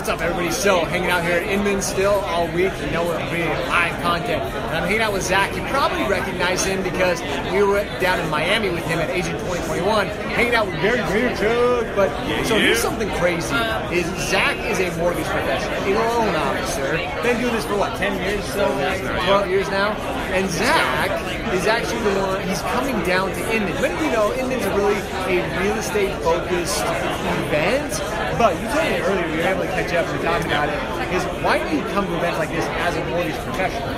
what's up, everybody? So, hanging out here at Inman still all week. You know, we're bringing live content. And I'm hanging out with Zach. You probably recognize him because we were down in Miami with him at Agent 2021, hanging out with Gary Vaynerchuk. But so here's something crazy: is Zach is a mortgage professional, a loan officer. Been doing this for what, 10 years? So, 12 years now. And Zach is actually the one. He's coming down to Inman. Many of you know Inman's really a real estate focused event. But you told me earlier you were able to catch up and talk about it. Is why do you come to events like this as a mortgage professional?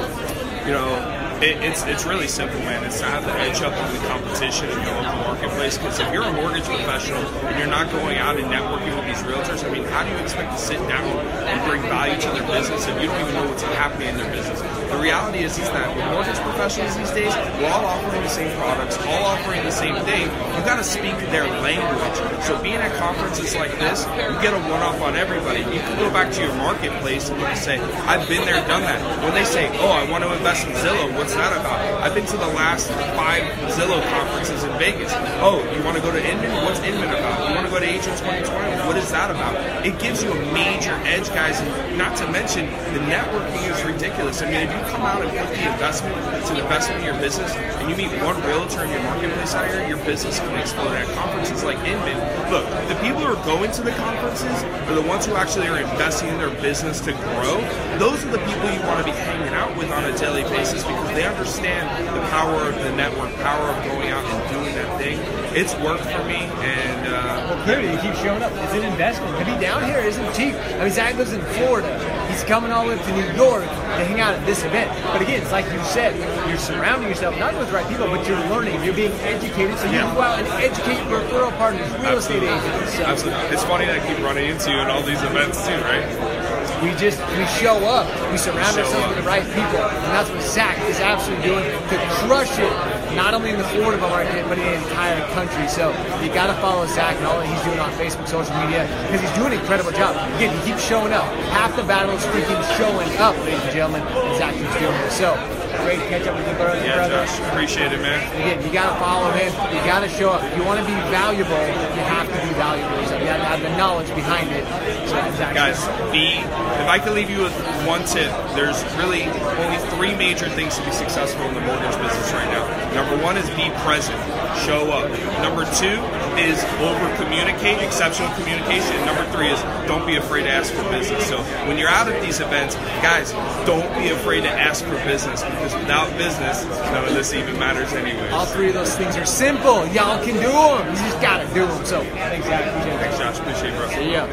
you know, it, it's it's really simple, man. It's to have the edge up in the competition in the local marketplace. Because if you're a mortgage professional and you're not going out and networking with these realtors, I mean, how do you expect to sit down and bring value to their business if you don't even know what's happening in their business? The reality is, is that with mortgage professionals these days, we're all offering the same products, all offering the same thing. You've got to speak their language. So being at conferences like this, you get a one-off on everybody. You can go back to your marketplace and you can say, "I've been there, done that." When they say, "Oh, I want to invest in Zillow," what's that about? I've been to the last five Zillow conferences in Vegas. Oh, you want to go to Inman? What's Inman about? You want to go to Agent 2020? What is that about? It gives you a major edge, guys. And not to mention, the networking is ridiculous. I mean, if you come out and put the investment, it's an investment in your business, and you meet one realtor in your marketplace here, your business can explode at conferences like Inman. Look, the people who are going to the conferences are the ones who actually are investing in their business to grow. Those are the people you want to be hanging out with on a daily basis because they understand the power of the network, power of going out and doing that thing. It's worked for me, and uh, Well, clearly you keep showing up. It's an investment. To be down here isn't cheap. I mean, Zach lives in Florida. He's coming all the way up to New York to hang out at this event. But again, it's like you said, you're surrounding yourself not with the right people, but you're learning. You're being educated, so you Yeah. can go out and educate your referral partners, real estate agents. So absolutely. It's funny that I keep running into you in all these events too, right? We just we show up. We surround Show ourselves up. with the right people, and that's what Zach is absolutely doing to crush it. Not only in the Florida market, but in the entire country. So you got to follow Zach and all that he's doing on Facebook, social media, because he's doing an incredible job. Again, he keeps showing up. Half the battle is freaking showing up, ladies and gentlemen. And Zach keeps doing it. So great to catch up with you, brother. Yeah, brother. Josh, appreciate it, man. Again, you gotta follow him. You gotta show up. If you want to be valuable, you have to be the knowledge behind it. So Guys, be if I could leave you with one tip, there's really only three major things to be successful in the mortgage business right now. Number one is be present, show up. Number two is over communicate, exceptional communication. And number three is don't be afraid to ask for business. So when you're out at these events, guys, don't be afraid to ask for business because without business, none of this even matters anyway. All three of those things are simple. Y'all can do them. You just gotta do them. So, thanks, it. Thanks, Josh. Appreciate it, bro. See ya.